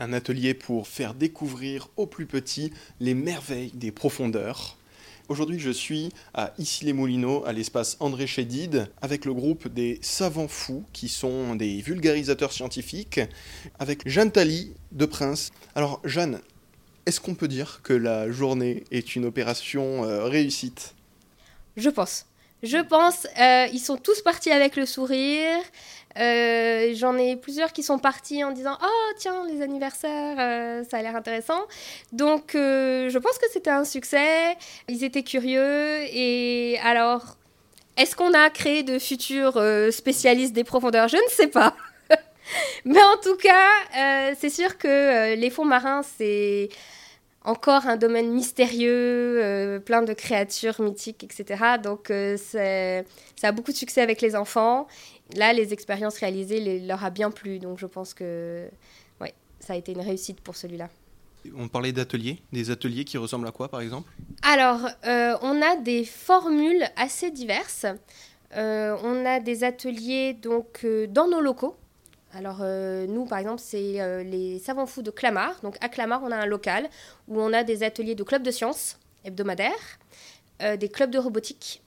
un atelier pour faire découvrir aux plus petits les merveilles des profondeurs. Aujourd'hui, je suis à Issy-les-Moulineaux, à l'espace André Chédid, avec le groupe des Savants Fous, qui sont des vulgarisateurs scientifiques, avec Jeanne Tally de Prince. Alors, Jeanne, est-ce qu'on peut dire que la journée est une opération euh, réussite? Je pense. Je pense. Euh, ils sont tous partis avec le sourire. Euh, j'en ai plusieurs qui sont partis en disant Oh, tiens, les anniversaires, euh, ça a l'air intéressant. Donc, je pense que c'était un succès. Ils étaient curieux. Et alors, est-ce qu'on a créé de futurs spécialistes des profondeurs? Je ne sais pas. Mais en tout cas, c'est sûr que les fonds marins, c'est encore un domaine mystérieux, euh, plein de créatures mythiques, etc. Donc euh, ça a beaucoup de succès avec les enfants. Là, les expériences réalisées leur a bien plu. Donc je pense que ouais, ça a été une réussite pour celui-là. On parlait d'ateliers, des ateliers qui ressemblent à quoi par exemple? Alors, euh, on a des formules assez diverses. on a des ateliers donc dans nos locaux, alors euh, nous, par exemple, c'est euh, les savants fous de Clamart. Donc à Clamart, on a un local où on a des ateliers de clubs de sciences hebdomadaires, euh, des clubs de robotique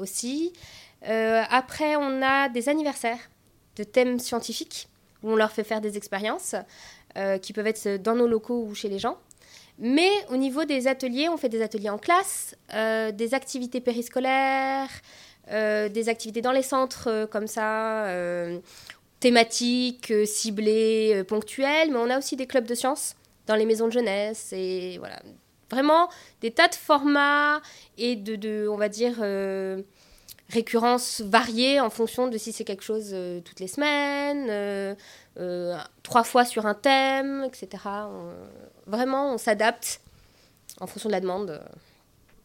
aussi. après, on a des anniversaires de thèmes scientifiques où on leur fait faire des expériences qui peuvent être dans nos locaux ou chez les gens. Mais au niveau des ateliers, on fait des ateliers en classe, des activités périscolaires, des activités dans les centres comme ça thématiques, euh, ciblées, euh, ponctuelles, mais on a aussi des clubs de sciences dans les maisons de jeunesse et voilà. Vraiment des tas de formats et de, on va dire, euh, récurrences variées en fonction de si c'est quelque chose toutes les semaines, trois fois sur un thème, etc. vraiment, on s'adapte en fonction de la demande.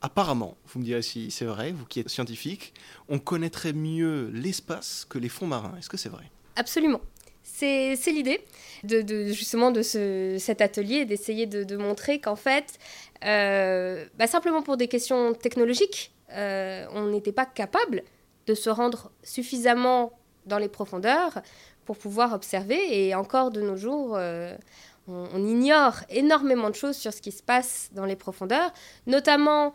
Apparemment, vous me direz si c'est vrai, vous qui êtes scientifique, on connaîtrait mieux l'espace que les fonds marins. Est-ce que c'est vrai? Absolument. C'est l'idée de, justement de ce, cet atelier, d'essayer de, montrer qu'en fait, euh, bah, simplement pour des questions technologiques, euh, on n'était pas capable de se rendre suffisamment dans les profondeurs pour pouvoir observer. Et encore de nos jours, euh, on, ignore énormément de choses sur ce qui se passe dans les profondeurs, notamment,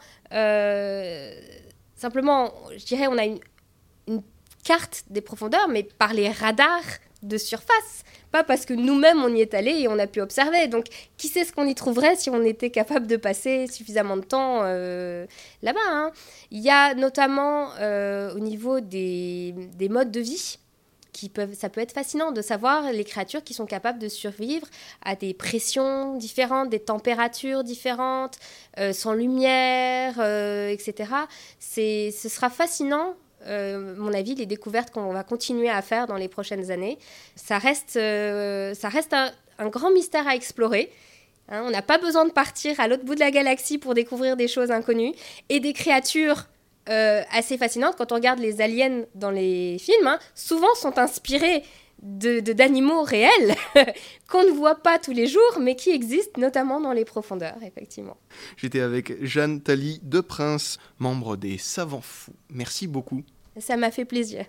simplement, je dirais, on a une, une carte des profondeurs, mais par les radars de surface, pas parce que nous-mêmes on y est allé et on a pu observer. Donc, qui sait ce qu'on y trouverait si on était capable de passer suffisamment de temps euh, là-bas hein. Il y a notamment euh, au niveau des, modes de vie. Qui peuvent, ça peut être fascinant de savoir les créatures qui sont capables de survivre à des pressions différentes, des températures différentes, euh, sans lumière, etc. C'est, ce sera fascinant euh, mon avis, les découvertes qu'on va continuer à faire dans les prochaines années. Ça reste, euh, ça reste un, grand mystère à explorer. Hein. on n'a pas besoin de partir à l'autre bout de la galaxie pour découvrir des choses inconnues et des créatures euh, assez fascinantes. Quand on regarde les aliens dans les films, hein, souvent sont inspirés d'animaux de, réels qu'on ne voit pas tous les jours, mais qui existent notamment dans les profondeurs, effectivement. J'étais avec Jeanne Tally de Prince, membre des Savants Fous. Merci beaucoup. Ça m'a fait plaisir.